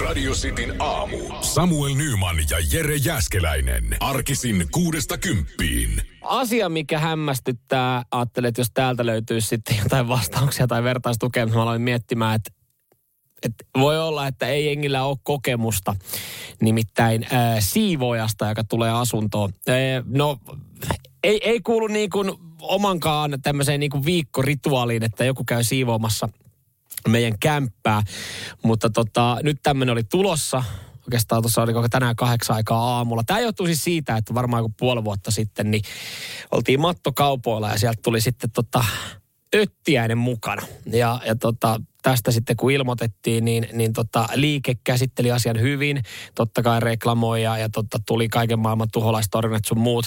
Radio Cityn aamu. Samuel Nyman ja Jere Jäskeläinen. Arkisin kuudesta kymppiin. Asia, mikä hämmästyttää, ajattelin, että jos täältä löytyisi sitten jotain vastauksia tai vertaistukea, mä aloin miettimään, että, että voi olla, että ei jengillä ole kokemusta nimittäin äh, siivoojasta, joka tulee asuntoon. Äh, no, ei, ei kuulu niin kuin omankaan tämmöiseen niin kuin viikkorituaaliin, että joku käy siivoamassa meidän kämppää. Mutta tota, nyt tämmöinen oli tulossa. Oikeastaan tuossa oli tänään kahdeksan aikaa aamulla. Tämä johtuu siis siitä, että varmaan joku puoli vuotta sitten niin oltiin mattokaupoilla ja sieltä tuli sitten tota, öttiäinen mukana. Ja, ja tota, tästä sitten kun ilmoitettiin, niin, niin tota, liike käsitteli asian hyvin. Totta kai reklamoi ja, ja tota, tuli kaiken maailman tuholaistorjunnat sun muut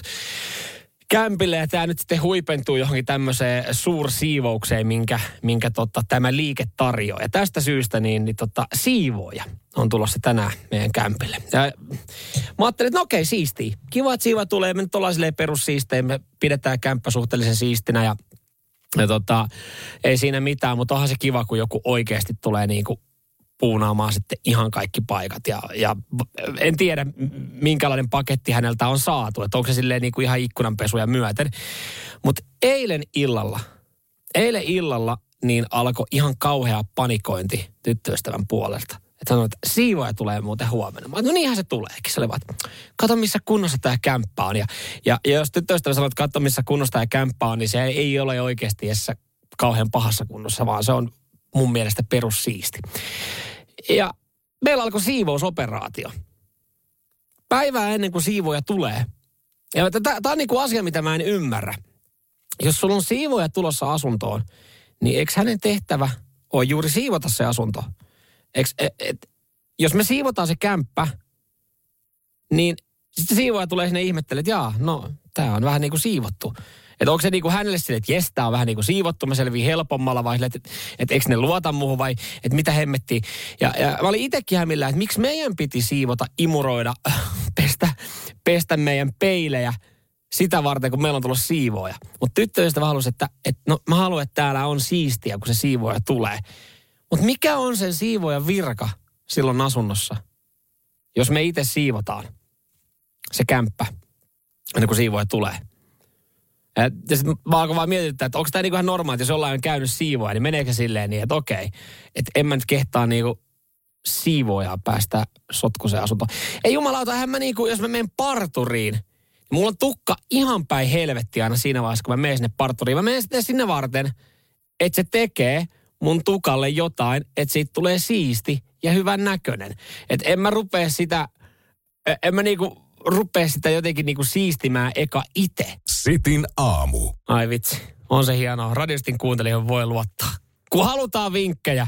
kämpille ja tämä nyt sitten huipentuu johonkin tämmöiseen suursiivoukseen, minkä, minkä tota, tämä liike tarjoaa. Ja tästä syystä niin, niin tota, siivooja on tulossa tänään meidän kämpille. Ja mä ajattelin, että no okei, siistiä. Kiva, että siiva tulee. Me nyt ollaan silleen perussiistejä. Me pidetään kämppä suhteellisen siistinä ja, ja tota, ei siinä mitään, mutta onhan se kiva, kun joku oikeasti tulee niin kuin puunaamaan sitten ihan kaikki paikat. Ja, ja en tiedä, minkälainen paketti häneltä on saatu. Että onko se silleen niin kuin ihan ikkunanpesuja myöten. Mutta eilen illalla, eilen illalla niin alkoi ihan kauhea panikointi tyttöystävän puolelta. Että sanoi, että siivoja tulee muuten huomenna. Mä no niinhän se tuleekin. Se oli vaan, kato missä kunnossa tämä kämppä on. Ja, ja, ja jos tyttöystävä sanoo, että kato missä kunnossa tämä kämppä on, niin se ei ole oikeasti edes kauhean pahassa kunnossa, vaan se on mun mielestä perussiisti. Ja meillä alkoi siivousoperaatio. Päivää ennen kuin siivoja tulee. Ja tämä on niinku asia, mitä mä en ymmärrä. Jos sulla on siivoja tulossa asuntoon, niin eikö hänen tehtävä ole juuri siivota se asunto? Eks, et, et, jos me siivotaan se kämppä, niin sitten siivoja tulee sinne ihmettelemään, että jaa, no tämä on vähän niin kuin siivottu. Että onko se niinku hänelle sille, että jes, on vähän niinku siivottu, mä selviin helpommalla vai sille, että, että, että eikö ne luota muuhun vai että mitä hemmettiin. Ja, ja mä olin itsekin hämillä, että miksi meidän piti siivota, imuroida, pestä, pestä meidän peilejä sitä varten, kun meillä on tullut siivoja. Mutta tyttöystävä halusi, että, että no, mä haluan, että täällä on siistiä, kun se siivoja tulee. Mutta mikä on sen siivoja virka silloin asunnossa, jos me itse siivotaan se kämppä, ennen kuin siivoja tulee? Ja sitten mä alkoin vaan mietittää, että onko tämä niinku ihan normaali, että jos jollain on käynyt siivoja, niin meneekö silleen niin, että okei, että en mä nyt kehtaa niinku siivoja päästä sotkuseen asuntoon. Ei jumalauta, eihän mä niinku, jos mä menen parturiin, niin mulla on tukka ihan päin helvetti aina siinä vaiheessa, kun mä menen sinne parturiin. Mä menen sitten sinne varten, että se tekee mun tukalle jotain, että siitä tulee siisti ja hyvän näköinen. Että en mä rupea sitä, en mä niinku rupea sitä jotenkin niinku siistimään eka itse. Sitin aamu. Ai vitsi, on se hienoa. Radiostin kuuntelijan voi luottaa. Kun halutaan vinkkejä,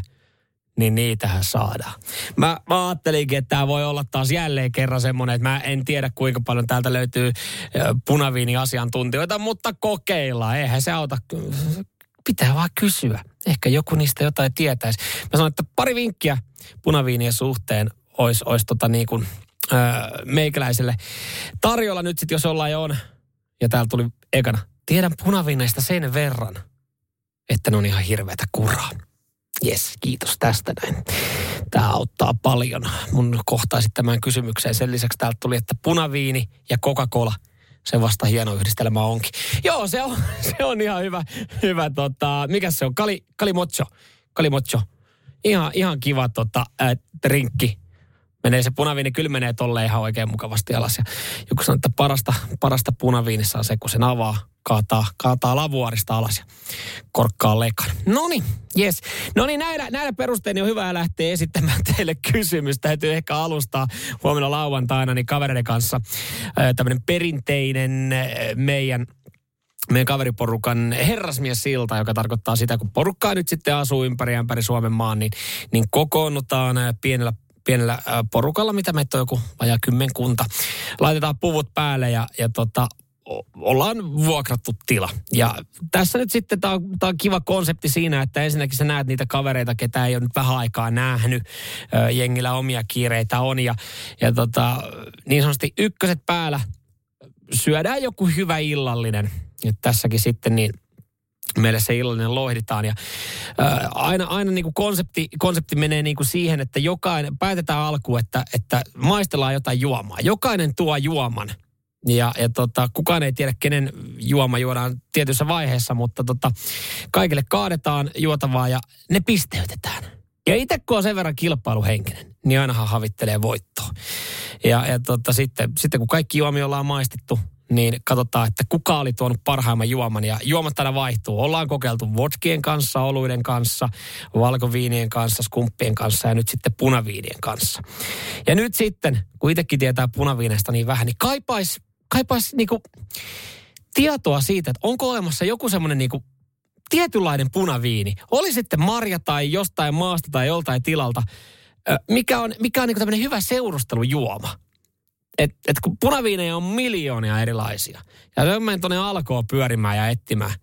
niin niitähän saadaan. Mä, mä ajattelinkin, että tämä voi olla taas jälleen kerran semmoinen, että mä en tiedä kuinka paljon täältä löytyy punaviini-asiantuntijoita, mutta kokeillaan. Eihän se auta. Pitää vaan kysyä. Ehkä joku niistä jotain tietäisi. Mä sanoin, että pari vinkkiä punaviinien suhteen olisi, olisi tota niin kuin, öö, meikäläiselle tarjolla nyt sitten, jos ollaan jo on ja täällä tuli ekana, tiedän punavineista sen verran, että ne on ihan hirveätä kuraa. Jes, kiitos tästä näin. Tämä auttaa paljon. Mun kohtaisit tämän kysymykseen. Sen lisäksi täältä tuli, että punaviini ja Coca-Cola, se vasta hieno yhdistelmä onkin. Joo, se on, se on ihan hyvä. hyvä tota, mikä se on? Kali, kalimocho. Kalimocho. Ihan, ihan kiva tota, äh, rinkki menee se punaviini kylmenee tolle ihan oikein mukavasti alas. Ja joku sanoo, että parasta, parasta punaviinissa on se, kun sen avaa, kaataa, kaataa lavuarista alas ja korkkaa lekan. No niin, yes. No niin, näillä, näillä perustein on hyvä lähteä esittämään teille kysymys. Täytyy ehkä alustaa huomenna lauantaina niin kavereiden kanssa tämmöinen perinteinen meidän meidän kaveriporukan herrasmies-silta, joka tarkoittaa sitä, kun porukkaa nyt sitten asuu ympäri ympäri Suomen maan, niin, niin kokoonnutaan pienellä pienellä porukalla, mitä meitä on joku vajaa kymmenkunta. Laitetaan puvut päälle ja, ja tota, ollaan vuokrattu tila. Ja tässä nyt sitten tämä on, on kiva konsepti siinä, että ensinnäkin sä näet niitä kavereita, ketä ei ole nyt vähän aikaa nähnyt. Jengillä omia kiireitä on ja, ja tota, niin sanotusti ykköset päällä syödään joku hyvä illallinen. Ja tässäkin sitten niin meille se illallinen lohditaan. Ja ää, aina, aina niin kuin konsepti, konsepti menee niin kuin siihen, että jokainen, päätetään alkuun, että, että maistellaan jotain juomaa. Jokainen tuo juoman. Ja, ja tota, kukaan ei tiedä, kenen juoma juodaan tietyssä vaiheessa, mutta tota, kaikille kaadetaan juotavaa ja ne pisteytetään. Ja itse kun on sen verran kilpailuhenkinen, niin ainahan havittelee voittoa. Ja, ja tota, sitten, sitten kun kaikki juomia ollaan maistettu, niin katsotaan, että kuka oli tuonut parhaimman juoman. Ja juomat aina vaihtuu. Ollaan kokeiltu vodkien kanssa, oluiden kanssa, valkoviinien kanssa, skumppien kanssa ja nyt sitten punaviinien kanssa. Ja nyt sitten, kun itsekin tietää punaviineista niin vähän, niin kaipais, kaipais niinku tietoa siitä, että onko olemassa joku semmoinen niinku tietynlainen punaviini. Oli sitten marja tai jostain maasta tai joltain tilalta, mikä on, mikä on niinku tämmöinen hyvä seurustelujuoma et, et kun punaviinejä on miljoonia erilaisia, ja jos mä tuonne alkoon pyörimään ja etsimään,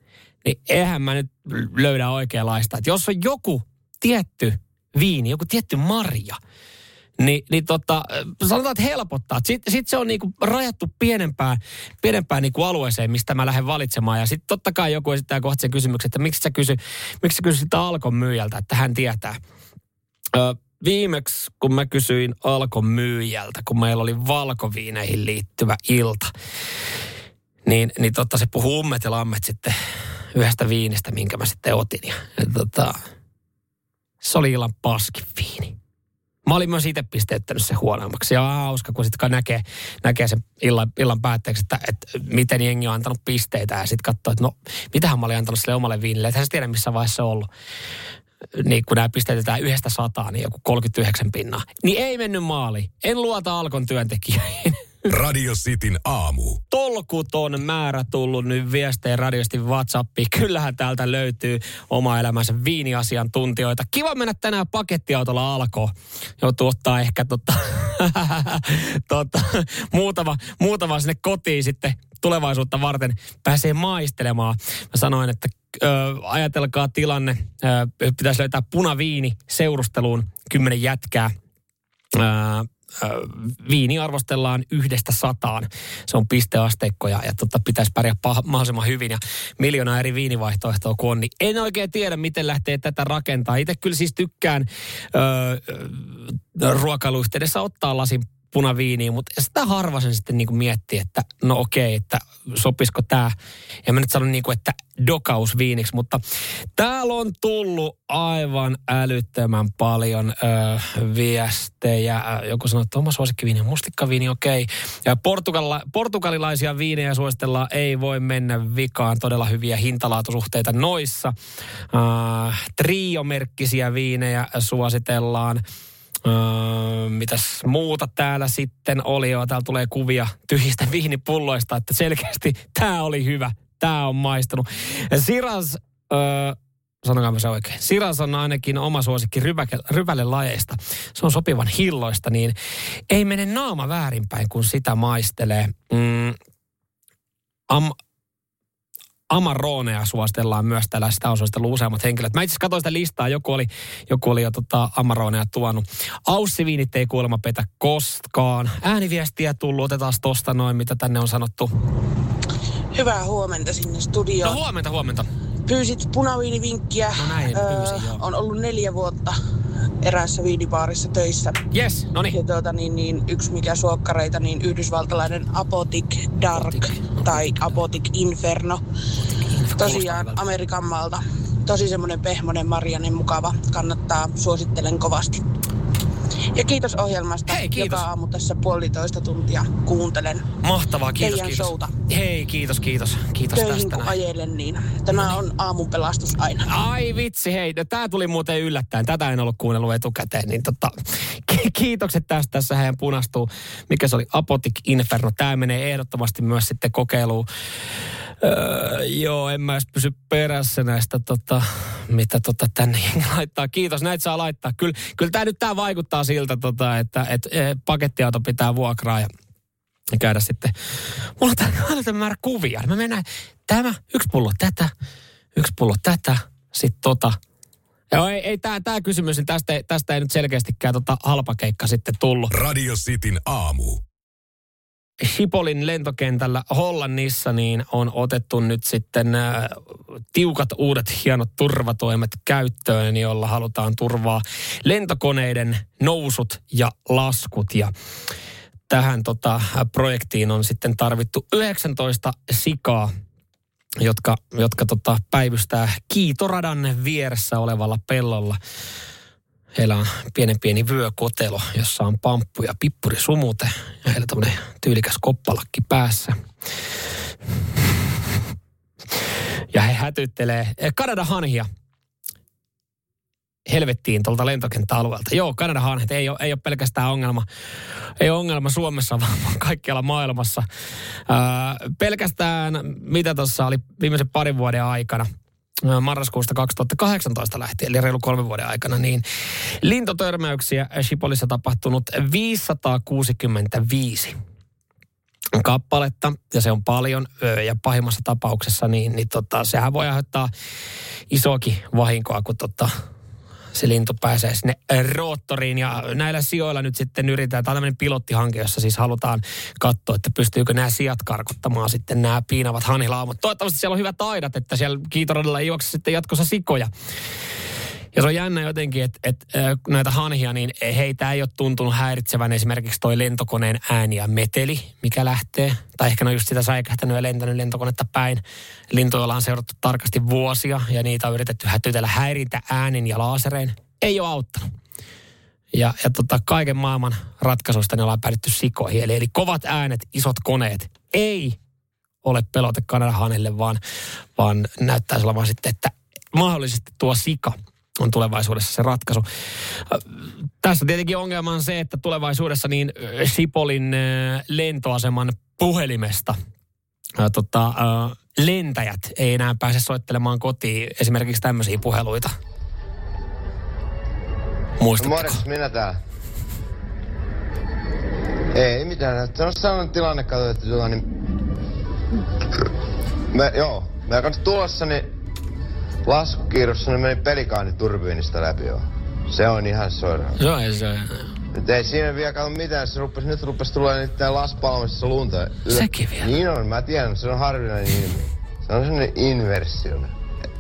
niin eihän mä nyt löydä oikeanlaista. Et jos on joku tietty viini, joku tietty marja, niin, niin tota, sanotaan, että helpottaa. Sitten sit se on niinku rajattu pienempään, pienempään niinku alueeseen, mistä mä lähden valitsemaan. Ja sitten totta kai joku esittää kohta sen kysymyksen, että miksi sä kysy, miksi sä kysy sitä Alkon myyjältä, että hän tietää. Ö, viimeksi, kun mä kysyin Alkon myyjältä, kun meillä oli valkoviineihin liittyvä ilta, niin, niin totta, se puhuu ummet ja lammet sitten yhdestä viinistä, minkä mä sitten otin. Ja, ja tota, se oli illan paskin viini. Mä olin myös itse pisteyttänyt sen huonommaksi. Ja hauska, kun sitten näkee, näkee sen illan, illan päätteeksi, että, että miten jengi on antanut pisteitä. Ja sitten katsoo, että no, mitähän mä olin antanut sille omalle viinille. Että hän tiedä, missä vaiheessa se on ollut niin kun nämä pistetään yhdestä sataan, niin joku 39 pinnaa. Niin ei mennyt maali. En luota Alkon työntekijöihin. Radio Cityn aamu. Tolkuton määrä tullut nyt viestejä radiosti WhatsAppiin. Kyllähän täältä löytyy oma elämänsä viiniasiantuntijoita. Kiva mennä tänään pakettiautolla alkoon. Joutuu ottaa ehkä tota, tota, muutama, muutama sinne kotiin sitten tulevaisuutta varten pääsee maistelemaan. Mä sanoin, että ö, ajatelkaa tilanne, ö, pitäisi löytää punaviini seurusteluun, kymmenen jätkää. Ö, viini arvostellaan yhdestä sataan. Se on pisteasteikko ja, ja tota, pitäisi pärjää pah- mahdollisimman hyvin. Ja miljoona eri viinivaihtoehtoa kun on, niin en oikein tiedä, miten lähtee tätä rakentaa. Itse kyllä siis tykkään öö, ruokailuyhteydessä ottaa lasin punaviiniä, mutta sitä harva sen sitten niin miettii, että no okei, että sopisiko tämä, en mä nyt sano niin kuin, että dokaus viiniksi, mutta täällä on tullut aivan älyttömän paljon ö, viestejä. Joku sanoo, että oma suosikkiviini on mustikkaviini, okei. Ja portugala, portugalilaisia viinejä suositellaan, ei voi mennä vikaan. Todella hyviä hintalaatusuhteita noissa. Äh, triomerkkisiä viinejä suositellaan. Öö, mitäs muuta täällä sitten oli jo? Täällä tulee kuvia tyhjistä viinipulloista, että selkeästi tämä oli hyvä. Tämä on maistunut. Siras, öö, sanokaa se oikein. Siras on ainakin oma suosikki ryvälle lajeista. Se on sopivan hilloista, niin ei mene naama väärinpäin, kun sitä maistelee. Mm, am, Amaronea suositellaan myös täällä. Sitä on suositellut useammat henkilöt. Mä itse katsoin sitä listaa. Joku oli, joku oli jo tota Amaronea tuonut. Aussiviinit ei kuulemma petä koskaan. Ääniviestiä tullut. Otetaan tosta noin, mitä tänne on sanottu. Hyvää huomenta sinne studioon. No huomenta, huomenta. Pyysit punaviinivinkkiä. No näin, pyysin, joo. On ollut neljä vuotta eräässä viinipaarissa töissä. Yes, no niin. Ja tuota, niin, niin, yksi mikä suokkareita, niin yhdysvaltalainen Apotic Dark Apotic. tai Apotic Inferno. Apotic Tosiaan Amerikan maalta. Tosi semmoinen pehmonen, marjanen, mukava. Kannattaa, suosittelen kovasti. Ja kiitos ohjelmasta. Hei, kiitos. Joka aamu tässä puolitoista tuntia kuuntelen. Mahtavaa, kiitos, Teidän kiitos. showta. Hei, kiitos, kiitos. Kiitos Töihin tästä. kun näin. ajelen, niin tämä on aamun pelastus aina. Ai vitsi, hei, no, tää tuli muuten yllättäen. Tätä en ollut kuunnellut etukäteen, niin tota, ki- kiitokset tästä. Tässä heidän punastuu. Mikä se oli? Apotic Inferno. Tämä menee ehdottomasti myös sitten kokeiluun. Öö, joo, en mä edes pysy perässä näistä, tota, mitä tota tänne laittaa. Kiitos, näitä saa laittaa. Kyllä, kyllä tämä nyt tää vaikuttaa siltä, tota, että et, et, pakettiauto pitää vuokraa ja ja käydä sitten. Mulla on älytön määrä kuvia. Mä mennään, tämä, yksi pullo tätä, yksi pullo tätä, sitten tota. Joo, ei, ei tämä tää kysymys, niin tästä, tästä ei nyt selkeästikään tota halpakeikka sitten tullut. Radio Cityn aamu. Schipolin lentokentällä Hollannissa niin on otettu nyt sitten äh, tiukat uudet hienot turvatoimet käyttöön, jolla halutaan turvaa lentokoneiden nousut ja laskut. Ja tähän tota, projektiin on sitten tarvittu 19 sikaa, jotka, jotka tota, päivystää Kiitoradan vieressä olevalla pellolla. Heillä on pienen pieni vyökotelo, jossa on pamppu ja pippuri sumute. Ja heillä on tyylikäs koppalakki päässä. Ja he hätyttelee Kanada hanhia helvettiin tuolta lentokenttäalueelta. Joo, Kanada hanhet ei ole, ei ole pelkästään ongelma, ei ole ongelma Suomessa, vaan kaikkialla maailmassa. Ää, pelkästään, mitä tuossa oli viimeisen parin vuoden aikana – marraskuusta 2018 lähtien, eli reilu kolmen vuoden aikana, niin lintotörmäyksiä Shipolissa tapahtunut 565 kappaletta, ja se on paljon, ja pahimmassa tapauksessa, niin, niin tota, sehän voi aiheuttaa isoakin vahinkoa, kun tota, se lintu pääsee sinne roottoriin. Ja näillä sijoilla nyt sitten yritetään, tämä on tämmöinen pilottihanke, jossa siis halutaan katsoa, että pystyykö nämä sijat karkottamaan sitten nämä piinavat hanilaumot. Toivottavasti siellä on hyvät aidat, että siellä kiitoradalla ei juokse sitten jatkossa sikoja. Ja se on jännä jotenkin, että, että näitä hanhia, niin heitä ei ole tuntunut häiritsevän esimerkiksi toi lentokoneen ääni ja meteli, mikä lähtee. Tai ehkä ne on just sitä säikähtänyt ja lentänyt lentokonetta päin. Lintuja on seurattu tarkasti vuosia ja niitä on yritetty hätytellä häirintä äänin ja laaserein. Ei ole auttanut. Ja, ja tota, kaiken maailman ratkaisuista ne ollaan päädytty sikoihin. Eli, eli kovat äänet, isot koneet. Ei ole pelote Kanadahanille, vaan, vaan näyttää olevan sitten, että mahdollisesti tuo sika – on tulevaisuudessa se ratkaisu. Tässä tietenkin ongelma on se, että tulevaisuudessa niin Sipolin lentoaseman puhelimesta tota, lentäjät ei enää pääse soittelemaan kotiin esimerkiksi tämmöisiä puheluita. Muistatteko? Morjens, minä täällä. Ei mitään. Se on sellainen tilanne, kato, että tuota, niin... Me, joo, me kanssa tulossa, niin laskukiirossa ne meni pelikaani turbiinista läpi jo. Se on ihan soiraan. Joo, ei se Nyt ei siinä vielä kato mitään, se rupesi, nyt rupesi tulee nyt tää Las Palmasissa lunta. Sekin vielä. Niin on, mä tiedän, se on harvinainen ilmiö. Se on sellainen inversio.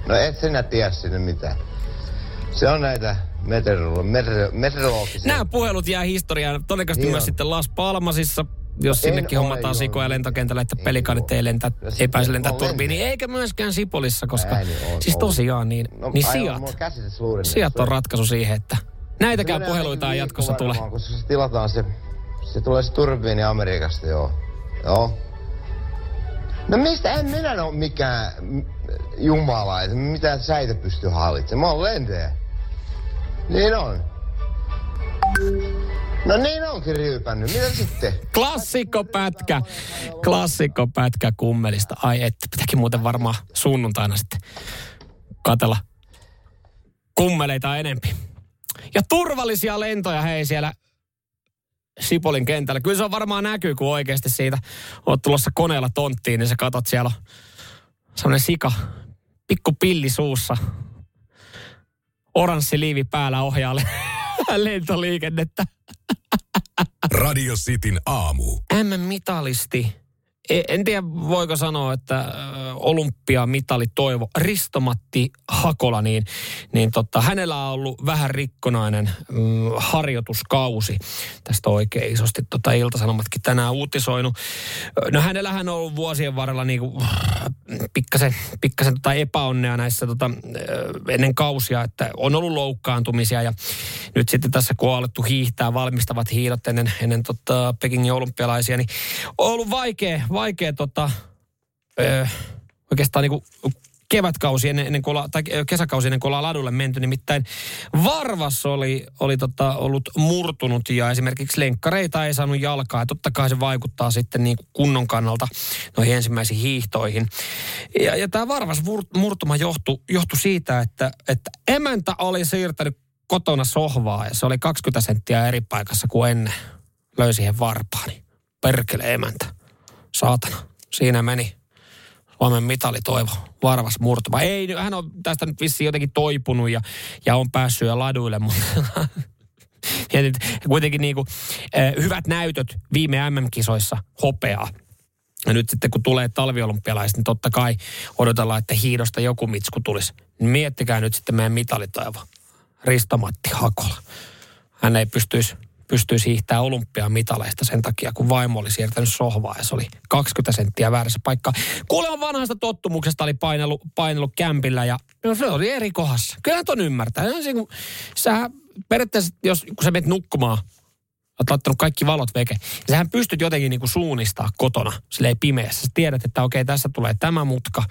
No et sinä tiedä sinne mitään. Se on näitä meteorologisia. Nämä puhelut jää historiaan. Todennäköisesti niin myös on. sitten Las Palmasissa jos sinnekin hommataan sikoja lentokentällä, että pelikaanit ei, lentä, ei pääse lentää turbiin, niin eikä myöskään Sipolissa, koska Ääni on, siis tosiaan niin, no, niin sijat, sijat on ratkaisu siihen, että näitäkään puheluita ei jatkossa tule. Koska se tilataan se, se tulee se turbiini Amerikasta, joo. Joo. No mistä en minä ole mikään jumala, että mitä säitä pystyy hallitsemaan. Mä oon lentäjä. Niin on. No niin onkin ryypännyt. Mitä sitten? Klassikkopätkä. Klassikkopätkä kummelista. Ai että, pitääkin muuten varmaan sunnuntaina sitten katella kummeleita enempi. Ja turvallisia lentoja hei siellä Sipolin kentällä. Kyllä se on varmaan näkyy, kun oikeasti siitä oot tulossa koneella tonttiin, niin sä katot siellä semmonen sika, pikku pilli suussa, oranssi liivi päällä ohjaalle lentoliikennettä. Radio Cityn aamu. M-mitalisti. E, en tiedä, voiko sanoa, että olympiamitali toivo Ristomatti Hakola, niin, niin tota, hänellä on ollut vähän rikkonainen mm, harjoituskausi. Tästä oikein isosti tota, Iltasanomatkin tänään uutisoinut. No hänellähän on ollut vuosien varrella niin kuin, pikkasen, pikkasen tota epäonnea näissä tota, ennen kausia, että on ollut loukkaantumisia ja nyt sitten tässä kun on alettu hiihtää valmistavat hiidot ennen, ennen tota Pekingin olympialaisia, niin on ollut vaikea, vaikea tota, ö, oikeastaan niin kuin kevätkausi ennen, ennen kuin olla, tai kesäkausi ennen kuin ollaan ladulle menty. Nimittäin Varvas oli, oli tota, ollut murtunut ja esimerkiksi lenkkareita ei saanut jalkaa. Ja totta kai se vaikuttaa sitten niin kuin kunnon kannalta noihin ensimmäisiin hiihtoihin. Ja, ja tämä Varvas murtuma johtui, johtui siitä, että, että emäntä oli siirtänyt kotona sohvaa ja se oli 20 senttiä eri paikassa kuin ennen. Löysi siihen varpaani. Perkele emäntä. Saatana. Siinä meni Suomen mitali toivo, varvas murtuma. Ei, hän on tästä nyt vissiin jotenkin toipunut ja, ja on päässyt jo laduille, mutta Mietit, kuitenkin niin kuin, äh, hyvät näytöt viime MM-kisoissa hopeaa. Ja nyt sitten kun tulee talviolympialaiset, niin totta kai odotellaan, että hiidosta joku mitsku tulisi. Niin miettikää nyt sitten meidän mitalitaiva. Risto-Matti Hakola. Hän ei pystyisi, pystyisi hiihtää olympiamitaleista sen takia, kun vaimo oli siirtänyt sohvaa ja se oli 20 senttiä väärässä paikka. Kuulemma vanhasta tottumuksesta oli painellut, painellut kämpillä ja no se oli eri kohdassa. Kyllä ton ymmärtää. Se, kun, sä periaatteessa, jos, kun sä menet nukkumaan olet laittanut kaikki valot veke. Ja sähän pystyt jotenkin niin suunnistaa kotona, silleen pimeässä. Sä tiedät, että okei, tässä tulee tämä mutka.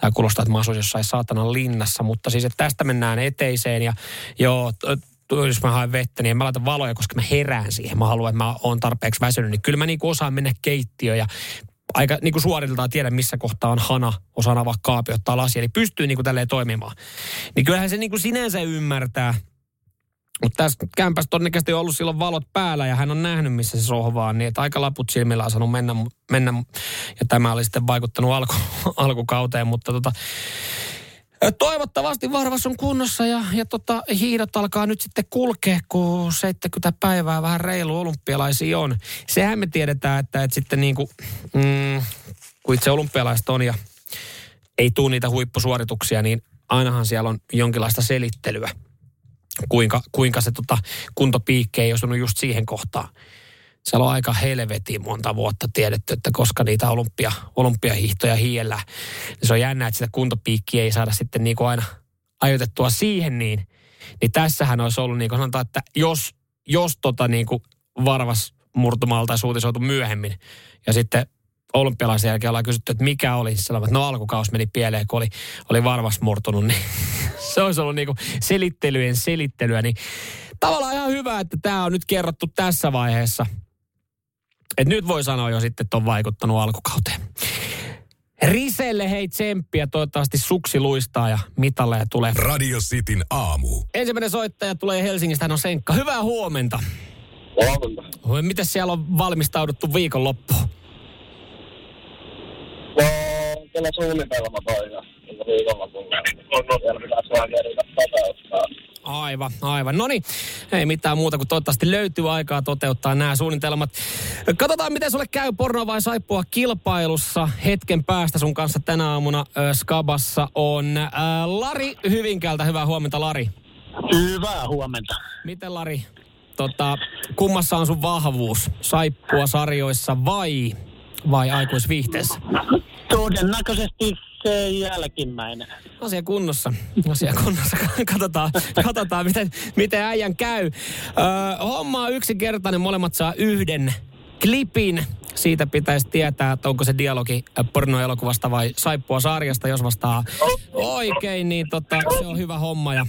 Tämä kuulostaa, että mä asuisin jossain saatanan linnassa, mutta siis, että tästä mennään eteiseen ja joo, jos mä haen vettä, niin mä laitan valoja, koska mä herään siihen. Mä haluan, että mä oon tarpeeksi väsynyt. Niin kyllä mä niin osaan mennä keittiöön ja aika niin kuin suoriltaan tiedä, missä kohtaa on hana, osaan avaa kaapi, ottaa lasia. Eli pystyy niin kuin tälleen toimimaan. Niin kyllähän se niin kuin sinänsä ymmärtää, mutta tässä kämpässä todennäköisesti on ollut silloin valot päällä ja hän on nähnyt, missä se sohvaa, niin että aika laput silmillä on saanut mennä, mennä. Ja tämä oli sitten vaikuttanut alku, alkukauteen, mutta tota, Toivottavasti Varvas on kunnossa ja, ja tota, hiidot alkaa nyt sitten kulkea, kun 70 päivää vähän reilu olympialaisia on. Sehän me tiedetään, että, että sitten niin kuin, mm, kun itse olympialaiset on ja ei tule niitä huippusuorituksia, niin ainahan siellä on jonkinlaista selittelyä kuinka, kuinka se tota, kuntopiikki ei osunut just siihen kohtaan. Siellä on aika helvetin monta vuotta tiedetty, että koska niitä olympia, olympiahiihtoja hiellä, niin se on jännä, että sitä kuntopiikkiä ei saada sitten niin kuin aina ajoitettua siihen niin. Niin tässähän olisi ollut niin kuin sanotaan, että jos, jos tota niin kuin varvas murtumalta uutisoitu myöhemmin ja sitten olympialaisen jälkeen ollaan kysytty, että mikä oli. Sanoin, että no alkukaus meni pieleen, kun oli, oli varmasti murtunut. Niin se olisi ollut niinku selittelyjen selittelyä. Niin tavallaan ihan hyvä, että tämä on nyt kerrottu tässä vaiheessa. Et nyt voi sanoa jo sitten, että on vaikuttanut alkukauteen. Riselle hei tsemppiä, toivottavasti suksi luistaa ja mitalleja tulee. Radio Cityn aamu. Ensimmäinen soittaja tulee Helsingistä, hän on Senkka. Hyvää huomenta. Huomenta. Miten siellä on valmistauduttu viikonloppuun? No, kyllä suunnitelma toi ja niin viikonlopulla. On vielä pitäisi vähän keritä toteuttaa. Aivan, aivan. No niin, ei mitään muuta kuin toivottavasti löytyy aikaa toteuttaa nämä suunnitelmat. Katsotaan, miten sulle käy porno vai saippua kilpailussa. Hetken päästä sun kanssa tänä aamuna äh, Skabassa on äh, Lari Hyvinkältä. Hyvää huomenta, Lari. Hyvää huomenta. Miten, Lari? Tota, kummassa on sun vahvuus? Saippua sarjoissa vai, vai aikuisviihteessä? Todennäköisesti se jälkimmäinen. Asia kunnossa. Asia kunnossa. katsotaan, katsotaan miten, miten äijän käy. Öö, homma on yksinkertainen. Molemmat saa yhden klipin. Siitä pitäisi tietää, että onko se dialogi pornoelokuvasta vai saippua sarjasta. Jos vastaa oikein, niin tota, se on hyvä homma. Ja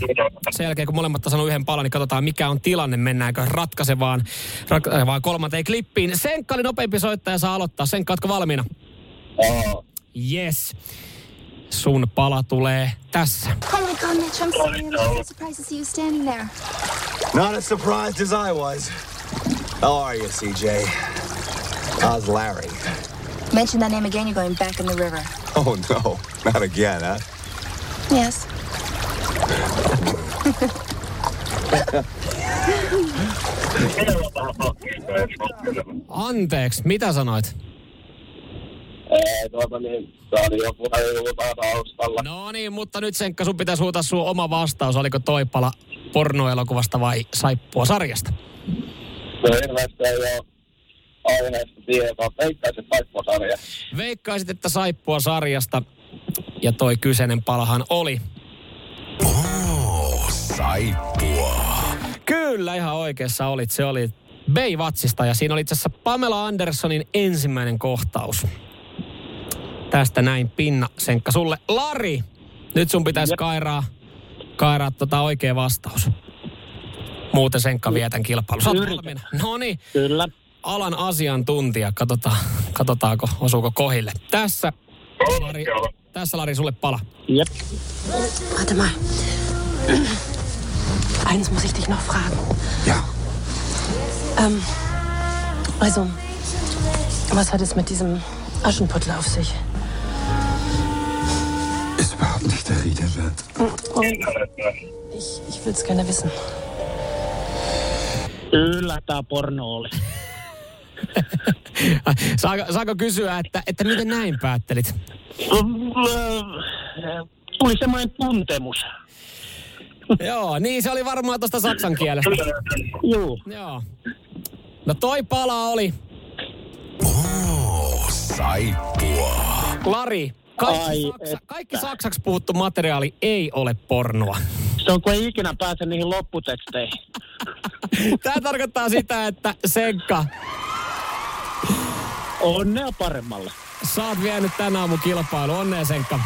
sen jälkeen, kun molemmat saanut yhden palan, niin katsotaan, mikä on tilanne. Mennäänkö ratkaisevaan, ratkaisevaan kolmanteen klippiin. Senkka oli nopeampi soittaja, saa aloittaa. Senkka, ootko valmiina? Yes. Sun pala tulee tässä. Oh my god, Mitch, I'm sorry. I'm so surprised to see you standing there. Not as surprised as I was. How are you, CJ? How's Larry? Mention that name again, you're going back in the river. Oh, no. Not again, huh? Yes. Anteeksi, mitä sanoit? Ee, tuota niin, se oli joku huutaa taustalla. No niin, mutta nyt Senkka, sun pitäisi huutaa sun oma vastaus. Oliko toi pala pornoelokuvasta vai saippua sarjasta? No hirveästi ei ole aiheesta tietoa. Veikkaisin paikposarja. Veikkaisit, että saippua sarjasta. Ja toi kyseinen palahan oli. Oh, saippua. Kyllä, ihan oikeassa olit. Se oli Bayvatsista ja siinä oli itse asiassa Pamela Andersonin ensimmäinen kohtaus. Tästä näin pinna, Senkka, sulle. Lari, nyt sun pitäisi kairaa, kairaa tota oikea vastaus. Muuten Senkka vie tämän kilpailun. Sä oot Yritän. valmiina. No niin, Kyllä. alan asiantuntija. Katsotaan, katsotaanko, osuuko kohille. Tässä, Lari, tässä Lari, sulle pala. Jep. Warte mal. Eins muss ich dich noch fragen. Ja. Ähm, also, was hat es mit diesem Aschenputtel auf sich? Überhaupt nicht der Rede wert. Ich, ich will es gerne wissen. Kyllä, tämä porno oli. saako, saako kysyä, että, että miten näin päättelit? Tuli semmoinen tuntemus. Joo, niin se oli varmaan tuosta saksan kielestä. Joo. Joo. No toi pala oli. Oh, saippua. Lari, kaikki, Ai saksa, kaikki saksaksi puhuttu materiaali ei ole pornoa. Se on, kun ei ikinä pääse niihin lopputeksteihin. Tämä tarkoittaa sitä, että Senkka, Onnea paremmalle. oot vienyt tänä aamun kilpailu. Onnea Senkka.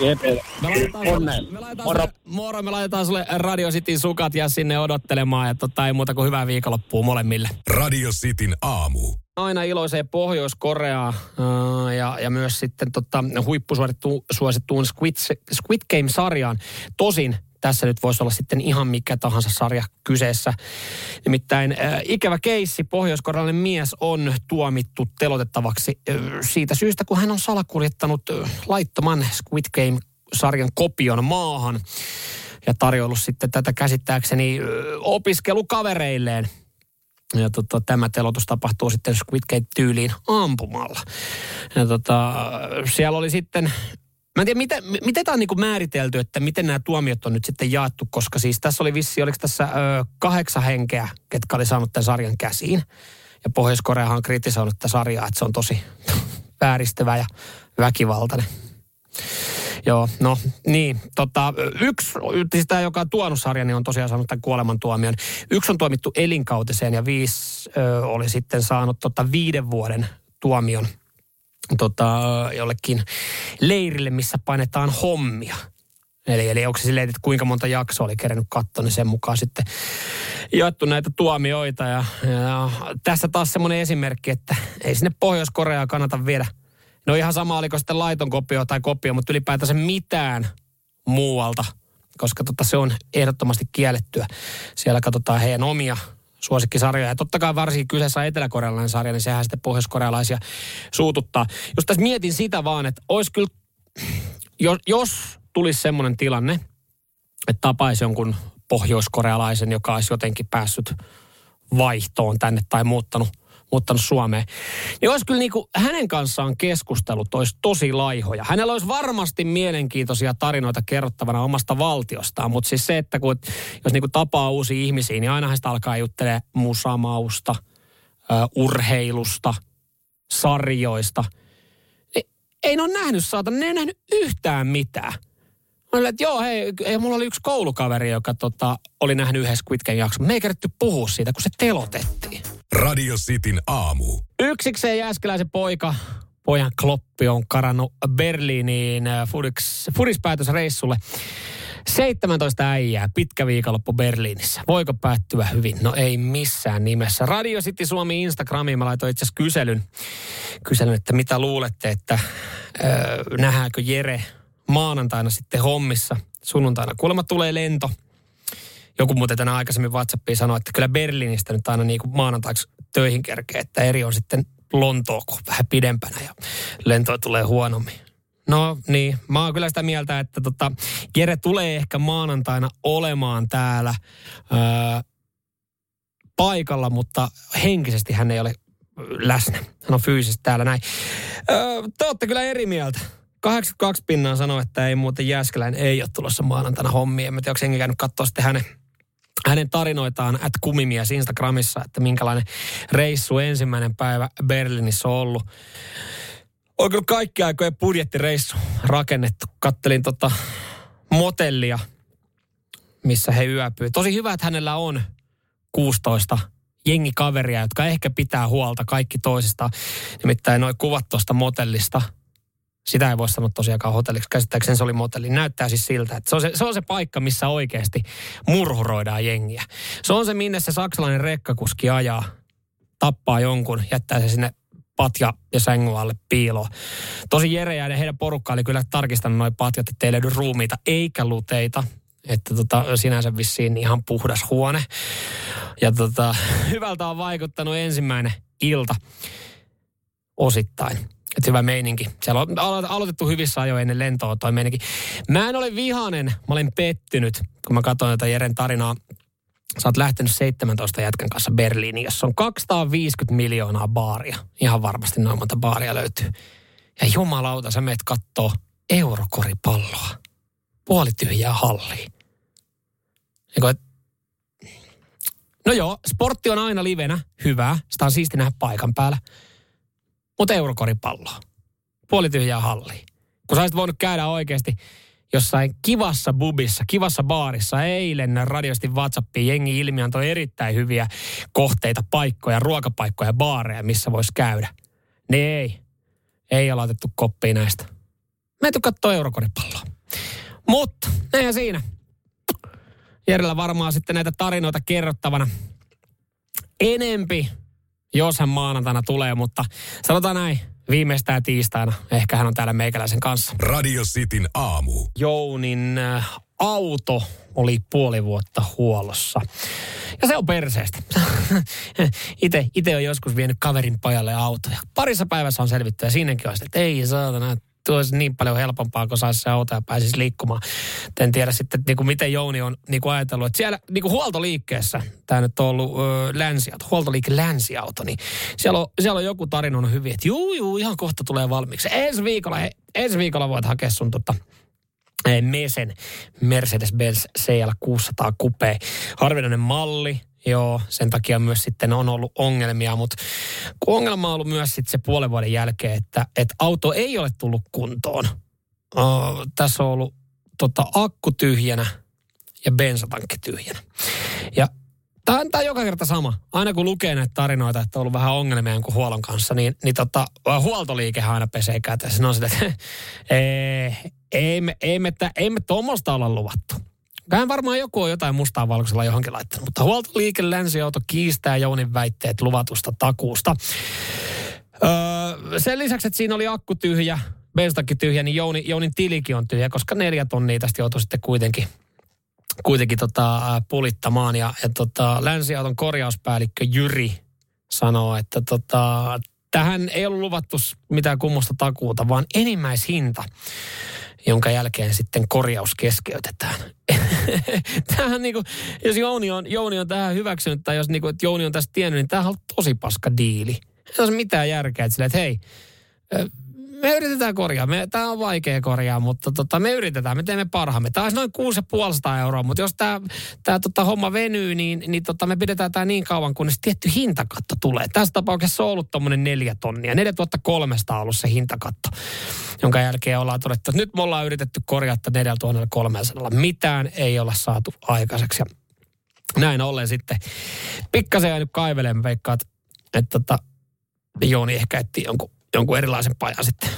Jep. Me laitetaan, Onnea. sulle, me laitetaan Moro. sulle, moro, me laitetaan sulle Radio Cityn sukat ja sinne odottelemaan. Ja tota, ei muuta kuin hyvää viikonloppua molemmille. Radio Cityn aamu. Aina iloiseen Pohjois-Koreaa äh, ja, ja myös sitten tota, huippusuosittuun Squid, Squid Game-sarjaan. Tosin tässä nyt voisi olla sitten ihan mikä tahansa sarja kyseessä. Nimittäin äh, ikävä keissi, pohjoiskorealainen mies on tuomittu telotettavaksi äh, siitä syystä, kun hän on salakuljettanut äh, laittoman Squid Game-sarjan kopion maahan ja tarjoillut sitten tätä käsittääkseni äh, opiskelukavereilleen. Ja tota, tämä telotus tapahtuu sitten Squid Game-tyyliin ampumalla. Ja tota, siellä oli sitten, mä en tiedä, miten, miten tämä on niinku määritelty, että miten nämä tuomiot on nyt sitten jaettu, koska siis tässä oli vissi, oliko tässä ö, kahdeksan henkeä, ketkä oli saanut tämän sarjan käsiin. Ja Pohjois-Koreahan on kritisoinut tätä sarjaa, että se on tosi vääristävä ja väkivaltainen. Joo, no niin. Tota, yksi, siis tämä, joka on tuonut sarjan, niin on tosiaan saanut tämän kuolemantuomion. Yksi on tuomittu elinkautiseen ja viisi ö, oli sitten saanut tota, viiden vuoden tuomion tota, jollekin leirille, missä painetaan hommia. Eli, eli onko se silleen, että kuinka monta jaksoa oli kerännyt katsoa, niin sen mukaan sitten jaettu näitä tuomioita. Ja, ja tässä taas semmoinen esimerkki, että ei sinne Pohjois-Koreaan kannata viedä – No ihan sama, oliko sitten laiton kopio tai kopio, mutta ylipäätänsä mitään muualta, koska tota, se on ehdottomasti kiellettyä. Siellä katsotaan heidän omia suosikkisarjoja. Ja totta kai varsinkin kyseessä on eteläkorealainen sarja, niin sehän sitten pohjoiskorealaisia suututtaa. Jos tässä mietin sitä vaan, että olisi kyllä, jos, jos tulisi semmoinen tilanne, että tapaisi jonkun pohjoiskorealaisen, joka olisi jotenkin päässyt vaihtoon tänne tai muuttanut – muuttanut Suomeen. Niin olisi kyllä niin kuin, hänen kanssaan keskustelut olisi tosi laihoja. Hänellä olisi varmasti mielenkiintoisia tarinoita kerrottavana omasta valtiostaan, mutta siis se, että kun, jos niin kuin tapaa uusia ihmisiä, niin aina sitä alkaa juttelemaan musamausta, uh, urheilusta, sarjoista. Ei, ei ne ole nähnyt saata, ne ei nähnyt yhtään mitään. Mä olin, että joo, hei, hei, mulla oli yksi koulukaveri, joka tota, oli nähnyt Squid Game jakson. Me ei kerätty puhua siitä, kun se telotettiin. Radio Cityn aamu. Yksikseen jääskeläisen poika, pojan Kloppi on karannut Berliiniin äh, Furispäätösreissulle. 17 äijää, pitkä viikonloppu Berliinissä. Voiko päättyä hyvin? No ei missään nimessä. Radio City Suomi Instagramiin mä laitoin itse kyselyn, kyselyn, että mitä luulette, että öö, nähdäänkö Jere maanantaina sitten hommissa. Sunnuntaina kuulemma tulee lento. Joku muuten tänä aikaisemmin WhatsAppiin sanoi, että kyllä Berliinistä nyt aina niin kuin maanantaiksi töihin kerkee, että eri on sitten Lontoa vähän pidempänä ja lentoa tulee huonommin. No niin, mä oon kyllä sitä mieltä, että tota, Jere tulee ehkä maanantaina olemaan täällä öö, paikalla, mutta henkisesti hän ei ole läsnä. Hän on fyysisesti täällä näin. Öö, te olette kyllä eri mieltä. 82 pinnaa sanoo, että ei muuten Jääskeläinen ei ole tulossa maanantaina hommiin. En tiedä, onko jengi käynyt katsoa sitten hänen, hänen tarinoitaan at kumimies Instagramissa, että minkälainen reissu ensimmäinen päivä Berliinissä on ollut. On kyllä kaikki aikojen budjettireissu rakennettu. Kattelin tota motellia, missä he yöpyy. Tosi hyvä, että hänellä on 16 jengikaveria, jotka ehkä pitää huolta kaikki toisista. Nimittäin noin kuvat tuosta motellista – sitä ei voi sanoa tosiaankaan hotelliksi. Käsittääkseni se oli motelli. Näyttää siis siltä, että se on se, se on se paikka, missä oikeasti murhuroidaan jengiä. Se on se, minne se saksalainen rekkakuski ajaa, tappaa jonkun, jättää se sinne patja ja sängyn alle piiloon. Tosi Jere ja heidän porukka oli kyllä tarkistanut noin patjat, että ei löydy ruumiita eikä luteita. Että tota, sinänsä vissiin ihan puhdas huone. Ja tota, hyvältä on vaikuttanut ensimmäinen ilta osittain. Että hyvä meininki. Siellä on alo- aloitettu hyvissä ajoin ennen lentoa toi meininki. Mä en ole vihanen, mä olen pettynyt, kun mä katsoin tätä Jeren tarinaa. Sä oot lähtenyt 17 jätkän kanssa Berliiniin, jossa on 250 miljoonaa baaria. Ihan varmasti noin monta baaria löytyy. Ja jumalauta, sä meet kattoo eurokoripalloa. Puolityhjää halliin. Niin no joo, sportti on aina livenä, hyvää. Sitä on siisti nähdä paikan päällä. Mutta eurokoripalloa. Puolityhjää halliin. Kun sä olisit voinut käydä oikeasti jossain kivassa bubissa, kivassa baarissa eilen radiosti WhatsAppiin jengi ilmi antoi erittäin hyviä kohteita, paikkoja, ruokapaikkoja, baareja, missä voisi käydä. Ne ei. Ei ole laitettu koppiin näistä. Et katsoa eurokoripalloa. Mutta, näinhän siinä. Jerellä varmaan sitten näitä tarinoita kerrottavana enempi, jos hän maanantaina tulee, mutta sanotaan näin, viimeistään tiistaina. Ehkä hän on täällä meikäläisen kanssa. Radio Cityn aamu. Jounin äh, auto oli puoli vuotta huollossa. Ja se on perseestä. ite, ite on joskus vienyt kaverin pajalle autoja. Parissa päivässä on selvitty ja siinäkin on että ei saatana, tuo olisi niin paljon helpompaa, kun saisi se auto ja pääsisi liikkumaan. En tiedä sitten, niin kuin miten Jouni on niin kuin ajatellut, että siellä niin kuin huoltoliikkeessä, tämä nyt on ollut ö, länsiauto, huoltoliike länsiauto, niin siellä on, siellä on joku tarina hyvin, että juu, juu, ihan kohta tulee valmiiksi. Ensi viikolla, he, ensi viikolla voit hakea sun tota, Mesen Mercedes-Benz CL600 Coupe. Harvinainen malli, Joo, sen takia myös sitten on ollut ongelmia, mutta ongelma on ollut myös sitten se puolen vuoden jälkeen, että, että auto ei ole tullut kuntoon. Uh, tässä on ollut tota, akku tyhjänä ja bensatankki tyhjänä. Ja Tämä on, tämä on joka kerta sama. Aina kun lukee näitä tarinoita, että on ollut vähän ongelmia jonkun huollon kanssa, niin, niin tota, huoltoliikehän aina pesee käteen. Se on sitä, että ei, ei, me, ei, me, ei me tuommoista olla luvattu. Vähän varmaan joku on jotain mustaa valkoisella johonkin laittanut, mutta huoltoliike länsiauto kiistää Jounin väitteet luvatusta takuusta. Öö, sen lisäksi, että siinä oli akku tyhjä, benstakki tyhjä, niin Jouni, Jounin tilikin on tyhjä, koska neljä tonnia tästä joutui sitten kuitenkin kuitenkin tota, pulittamaan. Ja, ja tota, länsiauton korjauspäällikkö Jyri sanoo, että tota, tähän ei ollut luvattu mitään kummosta takuuta, vaan enimmäishinta jonka jälkeen sitten korjaus keskeytetään. tämähän kuin, jos Jouni on, Jouni on tähän hyväksynyt tai jos niin kuin, että Jouni on tästä tiennyt, niin tämähän on tosi paska diili. Ei ole mitään järkeä, että, sille, että hei, me yritetään korjaa. Me, tämä on vaikea korjaa, mutta tota, me yritetään. Me teemme parhaamme. Tämä olisi noin 6500 euroa, mutta jos tämä, tämä tota, homma venyy, niin, niin tota, me pidetään tämä niin kauan, kunnes tietty hintakatto tulee. Tässä tapauksessa on ollut tuommoinen neljä tonnia. 4300 on ollut se hintakatto, jonka jälkeen ollaan todettu, että nyt me ollaan yritetty korjata 4300. Mitään ei olla saatu aikaiseksi. Ja näin ollen sitten pikkasen jäänyt kaivelemaan, veikkaat, että tota, Jooni ehkä etti jonkun jonkun erilaisen pajan sitten.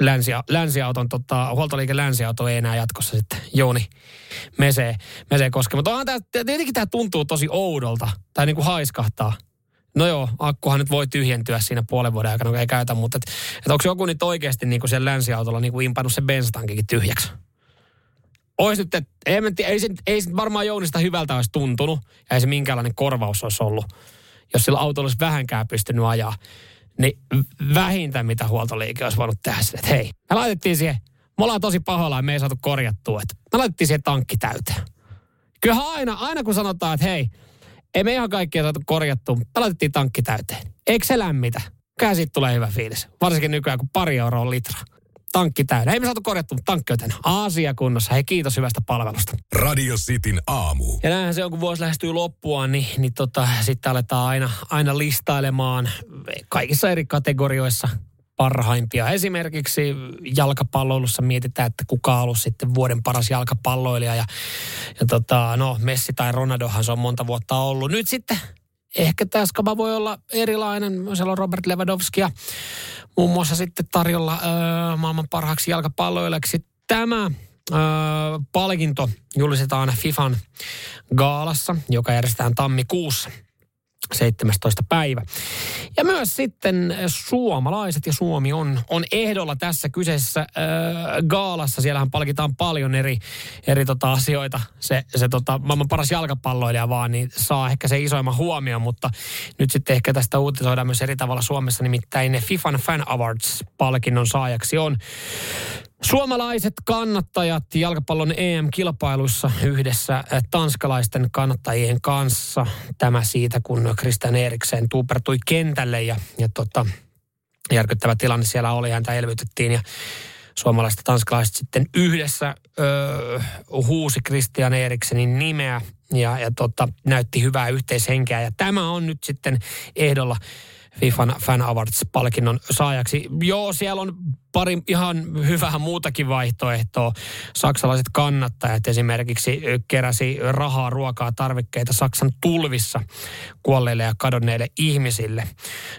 Länsi, länsiauton, tota, huoltoliike länsiauto ei enää jatkossa sitten Jouni mesee, mesee koske. Mutta onhan tämä, tietenkin tämä tuntuu tosi oudolta, tai niin kuin haiskahtaa. No joo, akkuhan nyt voi tyhjentyä siinä puolen vuoden aikana, kun ei käytä, mutta et, et onko joku nyt oikeasti niin kuin siellä länsiautolla niin kuin impannut sen bensatankikin tyhjäksi? Ois nyt, että ei, ei, ei, ei varmaan Jounista hyvältä olisi tuntunut, ja ei se minkäänlainen korvaus olisi ollut, jos sillä autolla olisi vähänkään pystynyt ajaa niin vähintä mitä huoltoliike olisi voinut tehdä sille, että hei, me laitettiin siihen, me ollaan tosi pahoilla ja me ei saatu korjattua, että me laitettiin siihen tankki täyteen. Kyllähän aina, aina kun sanotaan, että hei, ei me ihan kaikkia saatu korjattua, me laitettiin tankki täyteen. Eikö se lämmitä? Kyllä siitä tulee hyvä fiilis. Varsinkin nykyään, kun pari euroa on litra tankki täynnä. Ei me saatu korjattu, mutta tankki on Aasia kunnossa. Hei, kiitos hyvästä palvelusta. Radio Cityn aamu. Ja näinhän se on, kun vuosi lähestyy loppuaan, niin, niin tota, sitten aletaan aina, aina listailemaan kaikissa eri kategorioissa parhaimpia. Esimerkiksi jalkapalloilussa mietitään, että kuka on ollut sitten vuoden paras jalkapalloilija. Ja, ja tota, no, Messi tai Ronaldohan se on monta vuotta ollut. Nyt sitten ehkä tämä skaba voi olla erilainen. Siellä on Robert Lewandowski ja muun muassa sitten tarjolla öö, maailman parhaaksi jalkapalloilijaksi. Tämä öö, palkinto julistetaan FIFAn gaalassa, joka järjestetään tammikuussa – 17. päivä. Ja myös sitten suomalaiset ja Suomi on, on ehdolla tässä kyseisessä äh, gaalassa. Siellähän palkitaan paljon eri, eri tota asioita. Se, se tota, maailman paras jalkapalloilija vaan, niin saa ehkä se isoimman huomioon, mutta nyt sitten ehkä tästä uutisoidaan myös eri tavalla Suomessa. Nimittäin FIFAn Fan Awards-palkinnon saajaksi on Suomalaiset kannattajat jalkapallon EM-kilpailuissa yhdessä eh, tanskalaisten kannattajien kanssa. Tämä siitä, kun Christian Eriksen tuupertui kentälle ja, ja tota, järkyttävä tilanne siellä oli, häntä elvytettiin ja suomalaiset tanskalaiset sitten yhdessä öö, huusi Christian Eriksenin nimeä ja, ja tota, näytti hyvää yhteishenkeä. Ja tämä on nyt sitten ehdolla FIFAn Fan Awards-palkinnon saajaksi. Joo, siellä on pari ihan hyvää muutakin vaihtoehtoa. Saksalaiset kannattajat esimerkiksi keräsi rahaa, ruokaa, tarvikkeita Saksan tulvissa kuolleille ja kadonneille ihmisille,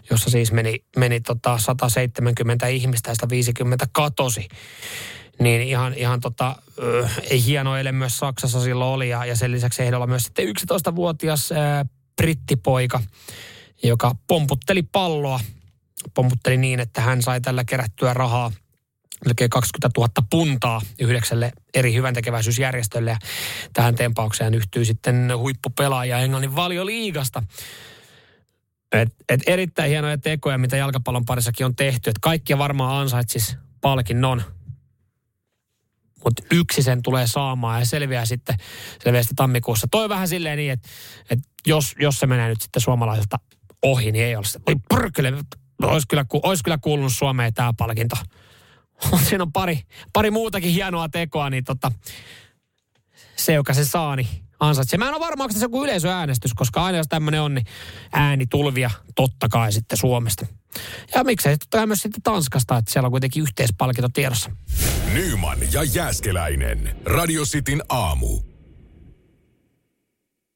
jossa siis meni, meni tota 170 ihmistä ja 150 katosi niin ihan, ihan tota, äh, hieno ele myös Saksassa silloin oli ja, ja sen lisäksi ehdolla myös sitten 11-vuotias äh, brittipoika, joka pomputteli palloa. Pomputteli niin, että hän sai tällä kerättyä rahaa melkein 20 000 puntaa yhdeksälle eri hyväntekeväisyysjärjestölle. Ja tähän tempaukseen yhtyy sitten huippupelaaja Englannin valioliigasta. Et, et erittäin hienoja tekoja, mitä jalkapallon parissakin on tehty. Et kaikkia varmaan ansaitsis palkinnon. Mutta yksi sen tulee saamaan ja selviää sitten, selviää sitten tammikuussa. Toi vähän silleen niin, että, että jos, jos se menee nyt sitten suomalaiselta ohi, niin ei ole sitä. Oi pyrkele, olisi kyllä, olisi kyllä kuulunut Suomeen tämä palkinto. Siinä on pari, pari muutakin hienoa tekoa, niin tota, se, joka se saa, niin ansaitsee. Mä en ole varma, onko se joku yleisöäänestys, koska aina jos tämmöinen on, niin ääni tulvia totta kai sitten Suomesta. Ja miksei totta myös sitten Tanskasta, että siellä on kuitenkin yhteispalkinto tiedossa. Nyman ja Jääskeläinen. Radio Cityn aamu.